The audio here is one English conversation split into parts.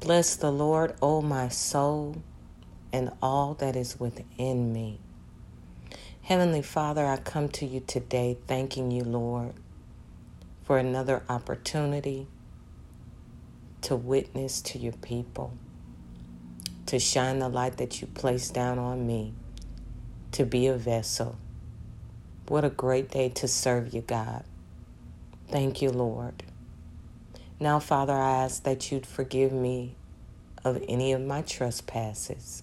Bless the Lord, O my soul, and all that is within me. Heavenly Father, I come to you today thanking you, Lord, for another opportunity to witness to your people, to shine the light that you placed down on me, to be a vessel. What a great day to serve you, God. Thank you, Lord. Now, Father, I ask that you'd forgive me of any of my trespasses.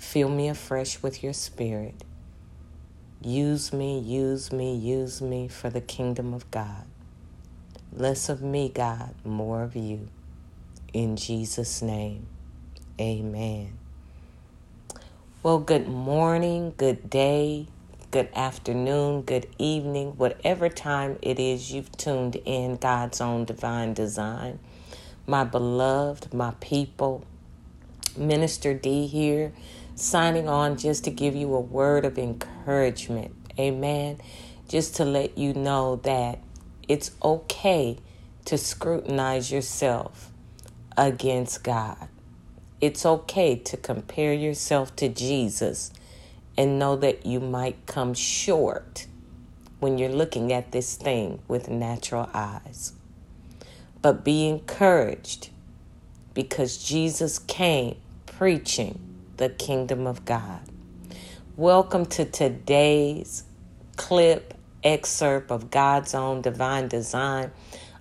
Fill me afresh with your spirit. Use me, use me, use me for the kingdom of God. Less of me, God, more of you. In Jesus' name, amen. Well, good morning, good day, good afternoon, good evening, whatever time it is you've tuned in God's own divine design. My beloved, my people, Minister Dee here, signing on just to give you a word of encouragement. Amen. Just to let you know that it's okay to scrutinize yourself against God. It's okay to compare yourself to Jesus and know that you might come short when you're looking at this thing with natural eyes. But be encouraged because Jesus came preaching the kingdom of God. Welcome to today's clip excerpt of God's own divine design.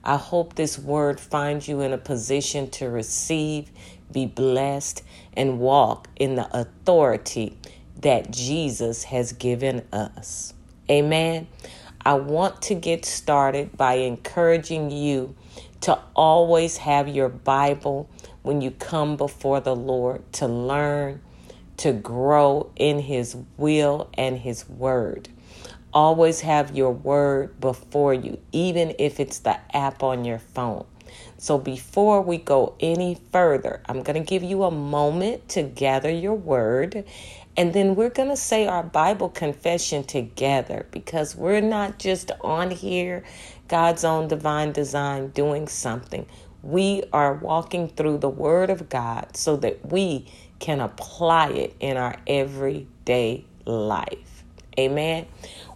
I hope this word finds you in a position to receive, be blessed, and walk in the authority that Jesus has given us. Amen. I want to get started by encouraging you to always have your Bible when you come before the Lord to learn, to grow in His will and His word. Always have your word before you, even if it's the app on your phone. So before we go any further, I'm going to give you a moment to gather your word and then we're going to say our Bible confession together because we're not just on here, God's own divine design, doing something. We are walking through the Word of God so that we can apply it in our everyday life. Amen.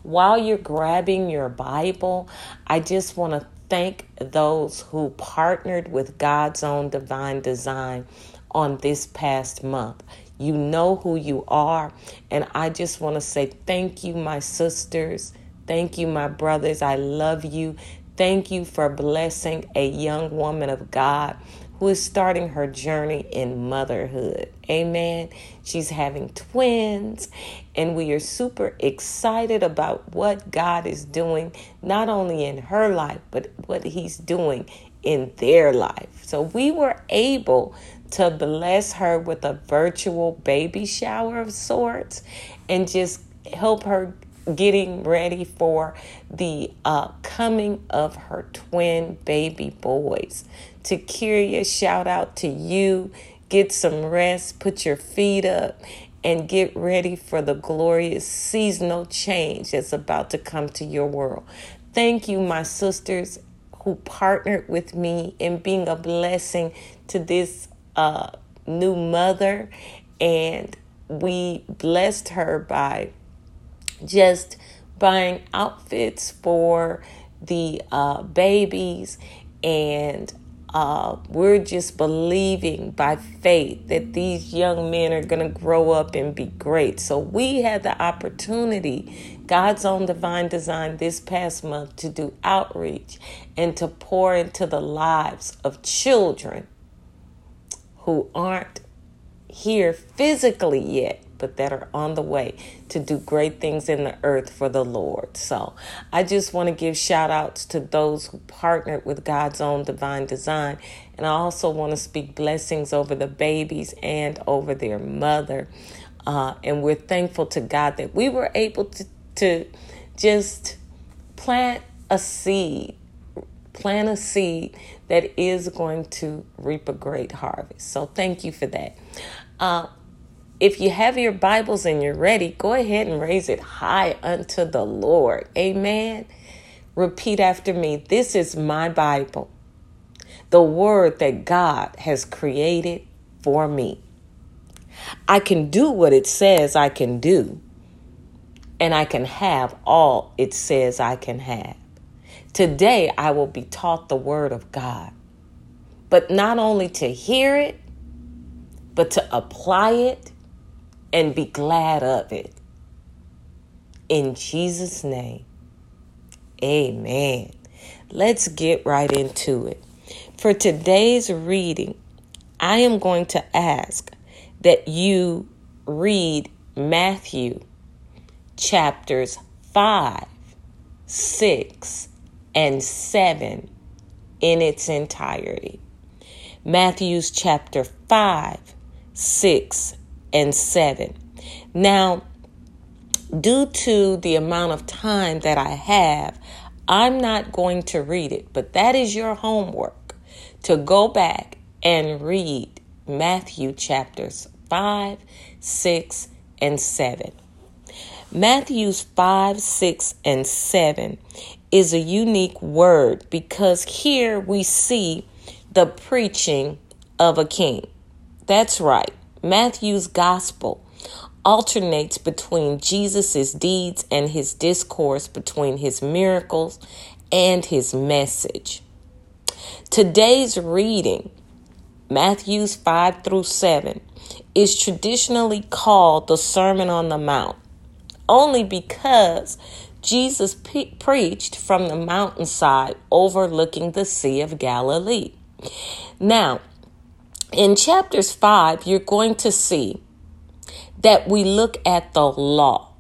While you're grabbing your Bible, I just want to thank those who partnered with God's own divine design on this past month. You know who you are. And I just want to say thank you, my sisters. Thank you, my brothers. I love you. Thank you for blessing a young woman of God who is starting her journey in motherhood. Amen. She's having twins, and we are super excited about what God is doing, not only in her life, but what He's doing in their life. So we were able to bless her with a virtual baby shower of sorts and just help her getting ready for the uh, coming of her twin baby boys. To Kyria, shout out to you. Get some rest, put your feet up, and get ready for the glorious seasonal change that's about to come to your world. Thank you, my sisters who partnered with me in being a blessing to this uh, new mother, and we blessed her by just buying outfits for the uh, babies and uh, we're just believing by faith that these young men are going to grow up and be great. So we had the opportunity, God's own divine design, this past month to do outreach and to pour into the lives of children who aren't here physically yet, but that are on the way to do great things in the earth for the Lord. So I just want to give shout outs to those who partnered with God's own divine design. And I also want to speak blessings over the babies and over their mother. Uh, and we're thankful to God that we were able to, to just plant a seed plant a seed that is going to reap a great harvest. So thank you for that. Uh, if you have your Bibles and you're ready, go ahead and raise it high unto the Lord. Amen. Repeat after me This is my Bible. the word that God has created for me. I can do what it says I can do, and I can have all it says I can have. Today, I will be taught the word of God, but not only to hear it, but to apply it and be glad of it. In Jesus' name, amen. Let's get right into it. For today's reading, I am going to ask that you read Matthew chapters 5, 6, and 7 in its entirety. Matthew's chapter 5, 6, and 7. Now, due to the amount of time that I have, I'm not going to read it, but that is your homework to go back and read Matthew chapters 5, 6, and 7. Matthew's 5, 6, and 7 is a unique word because here we see the preaching of a king. That's right. Matthew's gospel alternates between Jesus' deeds and his discourse, between his miracles and his message. Today's reading, Matthew's 5 through 7, is traditionally called the Sermon on the Mount, only because Jesus pe- preached from the mountainside overlooking the Sea of Galilee. Now, in chapters 5, you're going to see that we look at the law.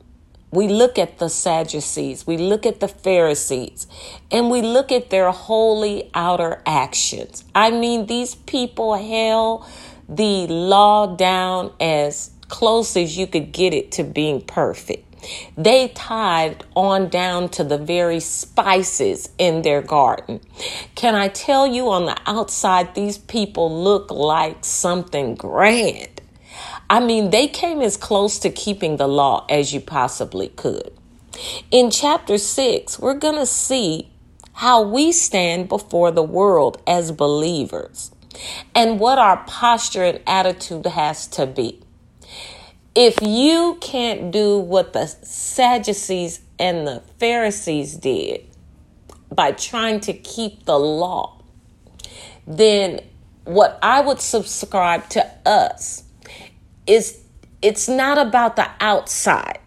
We look at the Sadducees, we look at the Pharisees, and we look at their holy outer actions. I mean, these people held the law down as close as you could get it to being perfect. They tithed on down to the very spices in their garden. Can I tell you on the outside, these people look like something grand. I mean, they came as close to keeping the law as you possibly could. In chapter 6, we're going to see how we stand before the world as believers and what our posture and attitude has to be. If you can't do what the Sadducees and the Pharisees did by trying to keep the law, then what I would subscribe to us is it's not about the outside.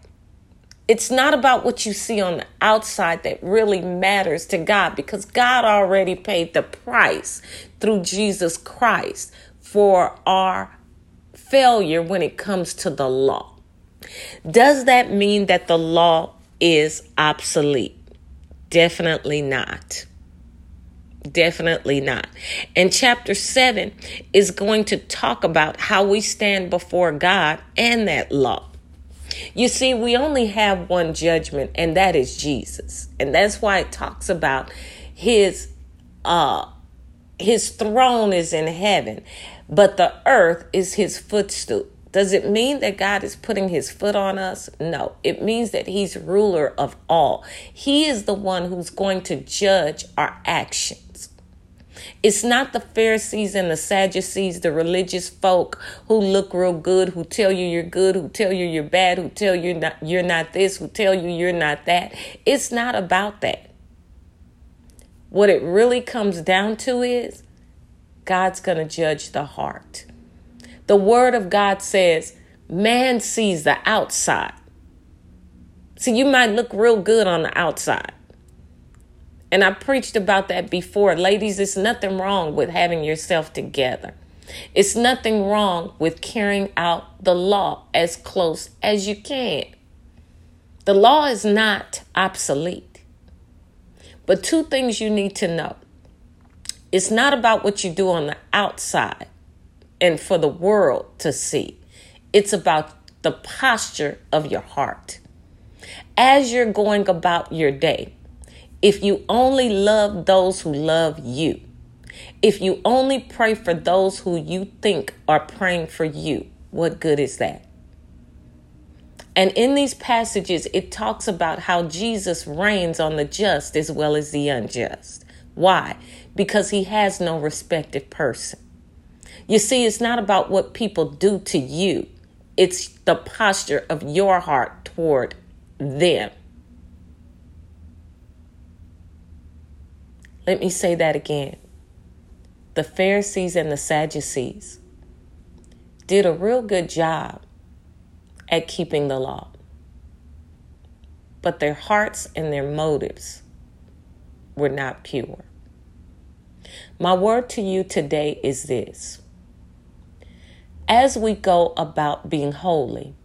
It's not about what you see on the outside that really matters to God because God already paid the price through Jesus Christ for our failure when it comes to the law. Does that mean that the law is obsolete? Definitely not. Definitely not. And chapter 7 is going to talk about how we stand before God and that law. You see, we only have one judgment, and that is Jesus. And that's why it talks about his uh his throne is in heaven, but the earth is his footstool. Does it mean that God is putting his foot on us? No. It means that he's ruler of all. He is the one who's going to judge our actions. It's not the Pharisees and the Sadducees, the religious folk who look real good, who tell you you're good, who tell you you're bad, who tell you not, you're not this, who tell you you're not that. It's not about that. What it really comes down to is God's going to judge the heart. The Word of God says, man sees the outside. See, you might look real good on the outside. And I preached about that before. Ladies, it's nothing wrong with having yourself together. It's nothing wrong with carrying out the law as close as you can. The law is not obsolete. But two things you need to know it's not about what you do on the outside and for the world to see, it's about the posture of your heart. As you're going about your day, if you only love those who love you, if you only pray for those who you think are praying for you, what good is that? And in these passages, it talks about how Jesus rains on the just as well as the unjust. Why? Because he has no respected person. You see, it's not about what people do to you, it's the posture of your heart toward them. Let me say that again. The Pharisees and the Sadducees did a real good job at keeping the law, but their hearts and their motives were not pure. My word to you today is this as we go about being holy,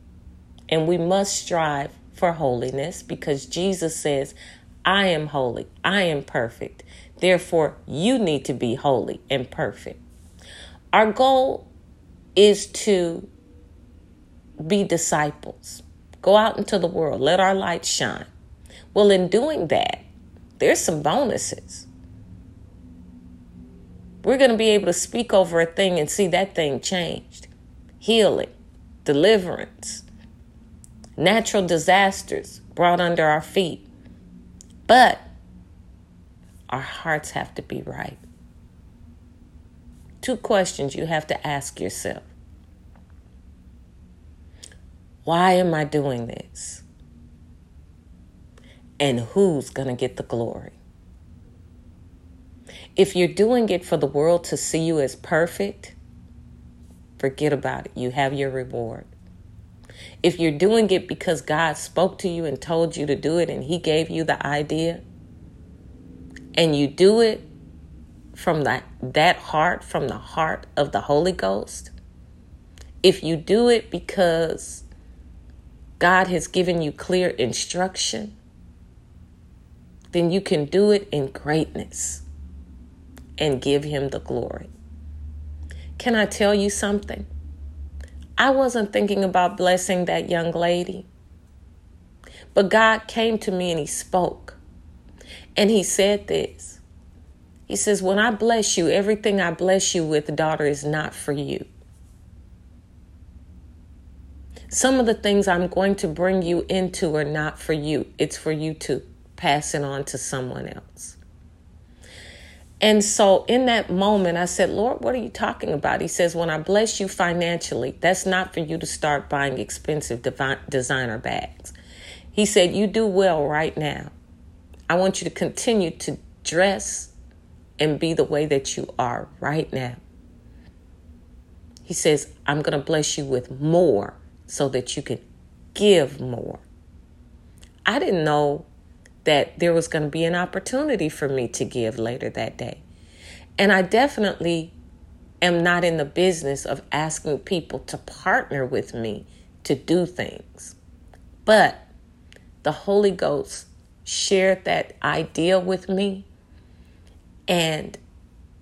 and we must strive for holiness because Jesus says, I am holy, I am perfect. Therefore, you need to be holy and perfect. Our goal is to be disciples. Go out into the world, let our light shine. Well, in doing that, there's some bonuses. We're going to be able to speak over a thing and see that thing changed. Healing, deliverance, natural disasters brought under our feet. But our hearts have to be right. Two questions you have to ask yourself Why am I doing this? And who's going to get the glory? If you're doing it for the world to see you as perfect, forget about it. You have your reward. If you're doing it because God spoke to you and told you to do it and He gave you the idea, and you do it from that, that heart, from the heart of the Holy Ghost, if you do it because God has given you clear instruction, then you can do it in greatness and give Him the glory. Can I tell you something? I wasn't thinking about blessing that young lady, but God came to me and He spoke. And he said this He says, When I bless you, everything I bless you with, daughter, is not for you. Some of the things I'm going to bring you into are not for you, it's for you to pass it on to someone else. And so in that moment, I said, Lord, what are you talking about? He says, When I bless you financially, that's not for you to start buying expensive designer bags. He said, You do well right now. I want you to continue to dress and be the way that you are right now. He says, I'm going to bless you with more so that you can give more. I didn't know that there was going to be an opportunity for me to give later that day. And I definitely am not in the business of asking people to partner with me to do things. But the Holy Ghost shared that idea with me. And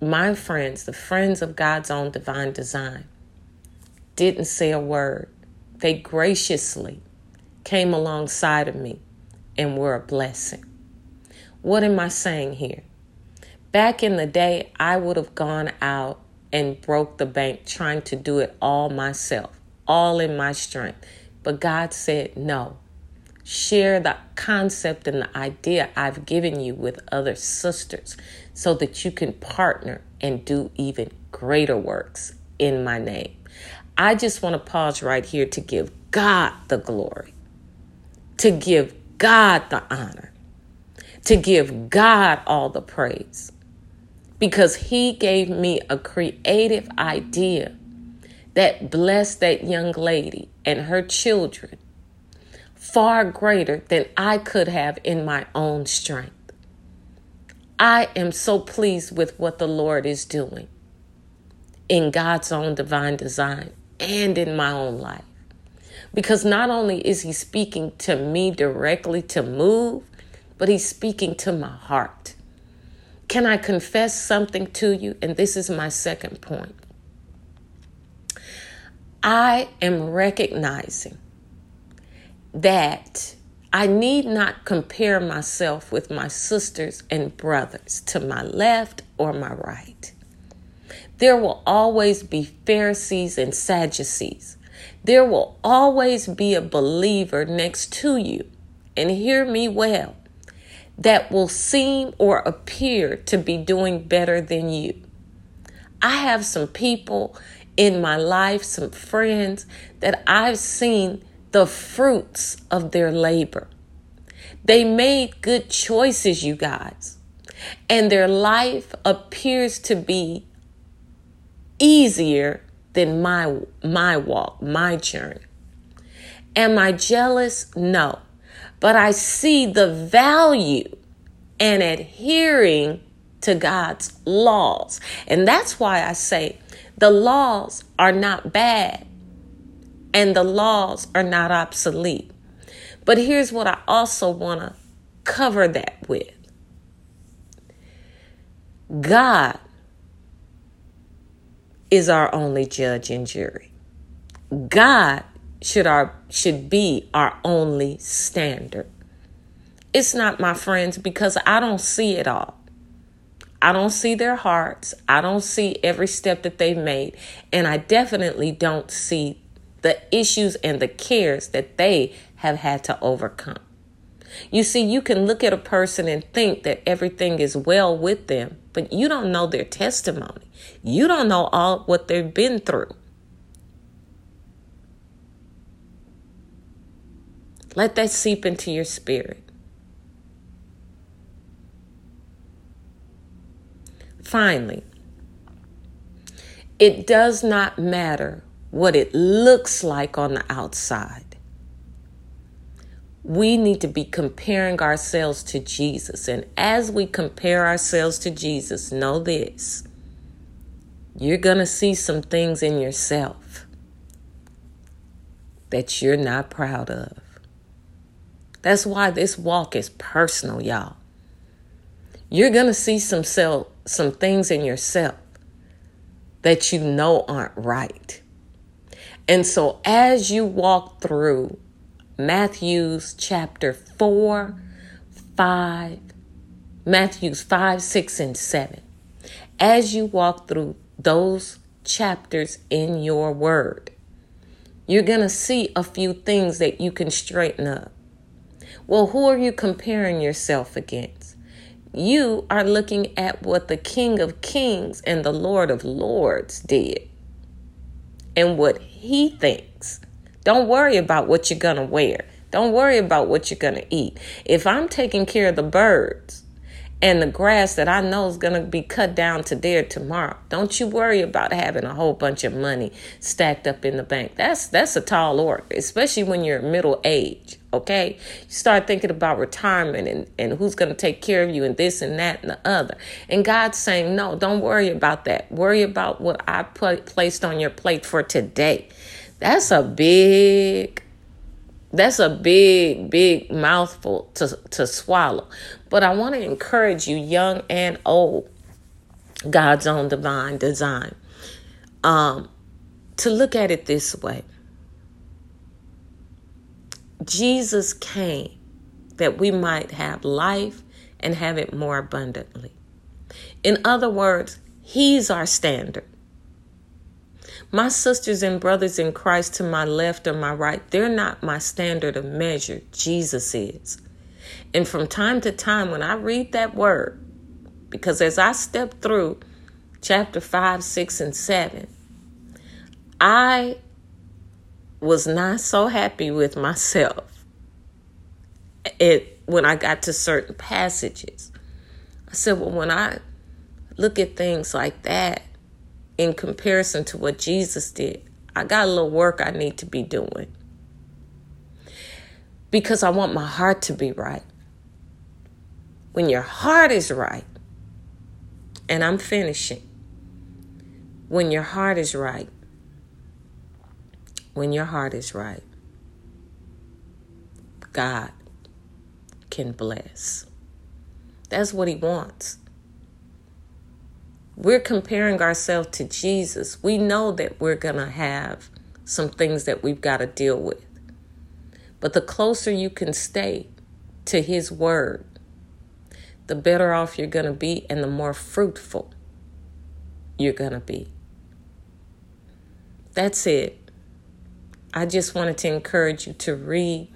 my friends, the friends of God's own divine design, didn't say a word. They graciously came alongside of me and were a blessing. What am I saying here? Back in the day, I would have gone out and broke the bank trying to do it all myself, all in my strength. But God said, no, Share the concept and the idea I've given you with other sisters so that you can partner and do even greater works in my name. I just want to pause right here to give God the glory, to give God the honor, to give God all the praise because He gave me a creative idea that blessed that young lady and her children far greater than I could have in my own strength. I am so pleased with what the Lord is doing in God's own divine design and in my own life. Because not only is He speaking to me directly to move, but He's speaking to my heart. Can I confess something to you? And this is my second point. I am recognizing that I need not compare myself with my sisters and brothers to my left or my right. There will always be Pharisees and Sadducees. There will always be a believer next to you. And hear me well that will seem or appear to be doing better than you. I have some people in my life, some friends that I've seen the fruits of their labor. They made good choices, you guys, and their life appears to be easier than my my walk, my journey. Am I jealous? No. But I see the value in adhering to God's laws. And that's why I say the laws are not bad and the laws are not obsolete. But here's what I also want to cover that with God is our only judge and jury. God should our should be our only standard. It's not my friends because I don't see it all. I don't see their hearts. I don't see every step that they've made. And I definitely don't see the issues and the cares that they have had to overcome. You see, you can look at a person and think that everything is well with them, but you don't know their testimony. You don't know all what they've been through. Let that seep into your spirit. Finally, it does not matter what it looks like on the outside. We need to be comparing ourselves to Jesus. And as we compare ourselves to Jesus, know this you're going to see some things in yourself that you're not proud of. That's why this walk is personal, y'all. You're going to see some self, some things in yourself that you know aren't right. And so as you walk through Matthew's chapter 4, 5, Matthew's 5, 6, and 7, as you walk through those chapters in your word, you're going to see a few things that you can straighten up. Well, who are you comparing yourself against? You are looking at what the King of Kings and the Lord of Lords did and what he thinks. Don't worry about what you're going to wear. Don't worry about what you're going to eat. If I'm taking care of the birds, and the grass that I know is going to be cut down today or tomorrow. Don't you worry about having a whole bunch of money stacked up in the bank. That's that's a tall order, especially when you're middle age. Okay, you start thinking about retirement and, and who's going to take care of you and this and that and the other. And God's saying, no, don't worry about that. Worry about what I put, placed on your plate for today. That's a big that's a big, big mouthful to, to swallow. But I want to encourage you, young and old, God's own divine design, um, to look at it this way Jesus came that we might have life and have it more abundantly. In other words, He's our standard. My sisters and brothers in Christ to my left or my right, they're not my standard of measure. Jesus is. And from time to time, when I read that word, because as I step through chapter 5, 6, and 7, I was not so happy with myself it when I got to certain passages. I said, well, when I look at things like that, in comparison to what Jesus did. I got a little work I need to be doing because I want my heart to be right. When your heart is right, and I'm finishing, when your heart is right, when your heart is right, God can bless. That's what He wants we're comparing ourselves to Jesus, we know that we're going to have some things that we've got to deal with. But the closer you can stay to His Word, the better off you're going to be and the more fruitful you're going to be. That's it. I just wanted to encourage you to read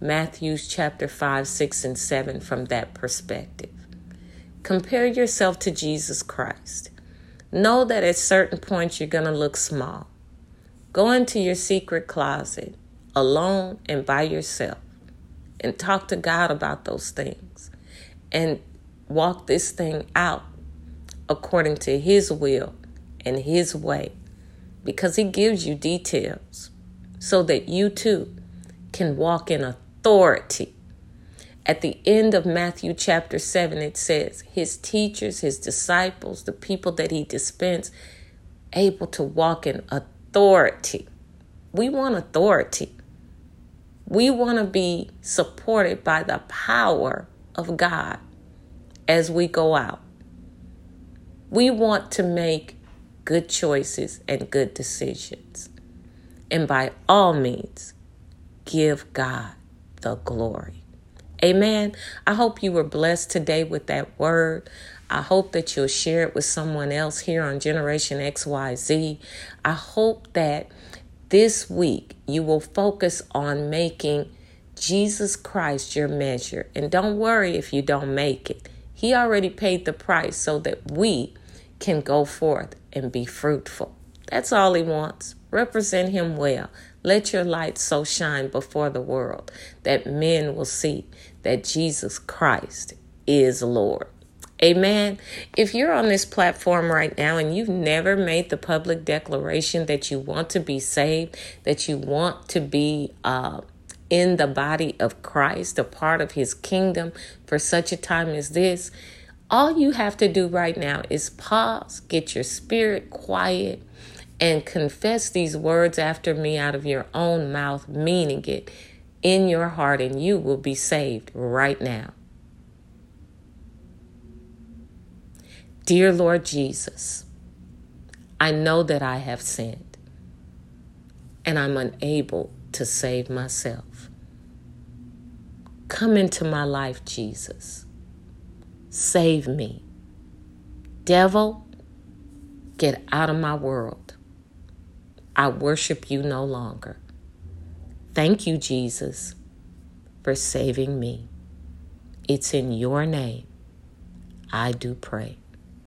Matthew chapter 5, 6, and 7 from that perspective. Compare yourself to Jesus Christ. Know that at certain points you're going to look small. Go into your secret closet alone and by yourself and talk to God about those things and walk this thing out according to His will and His way because He gives you details so that you too can walk in authority. At the end of Matthew chapter 7, it says, His teachers, His disciples, the people that He dispensed, able to walk in authority. We want authority. We want to be supported by the power of God as we go out. We want to make good choices and good decisions. And by all means, give God the glory. Amen. I hope you were blessed today with that word. I hope that you'll share it with someone else here on Generation XYZ. I hope that this week you will focus on making Jesus Christ your measure. And don't worry if you don't make it. He already paid the price so that we can go forth and be fruitful. That's all He wants. Represent Him well. Let your light so shine before the world that men will see that Jesus Christ is Lord. Amen. If you're on this platform right now and you've never made the public declaration that you want to be saved, that you want to be uh, in the body of Christ, a part of his kingdom for such a time as this, all you have to do right now is pause, get your spirit quiet, and confess these words after me out of your own mouth, meaning it in your heart, and you will be saved right now. Dear Lord Jesus, I know that I have sinned and I'm unable to save myself. Come into my life, Jesus. Save me. Devil, get out of my world. I worship you no longer. Thank you, Jesus, for saving me. It's in your name I do pray.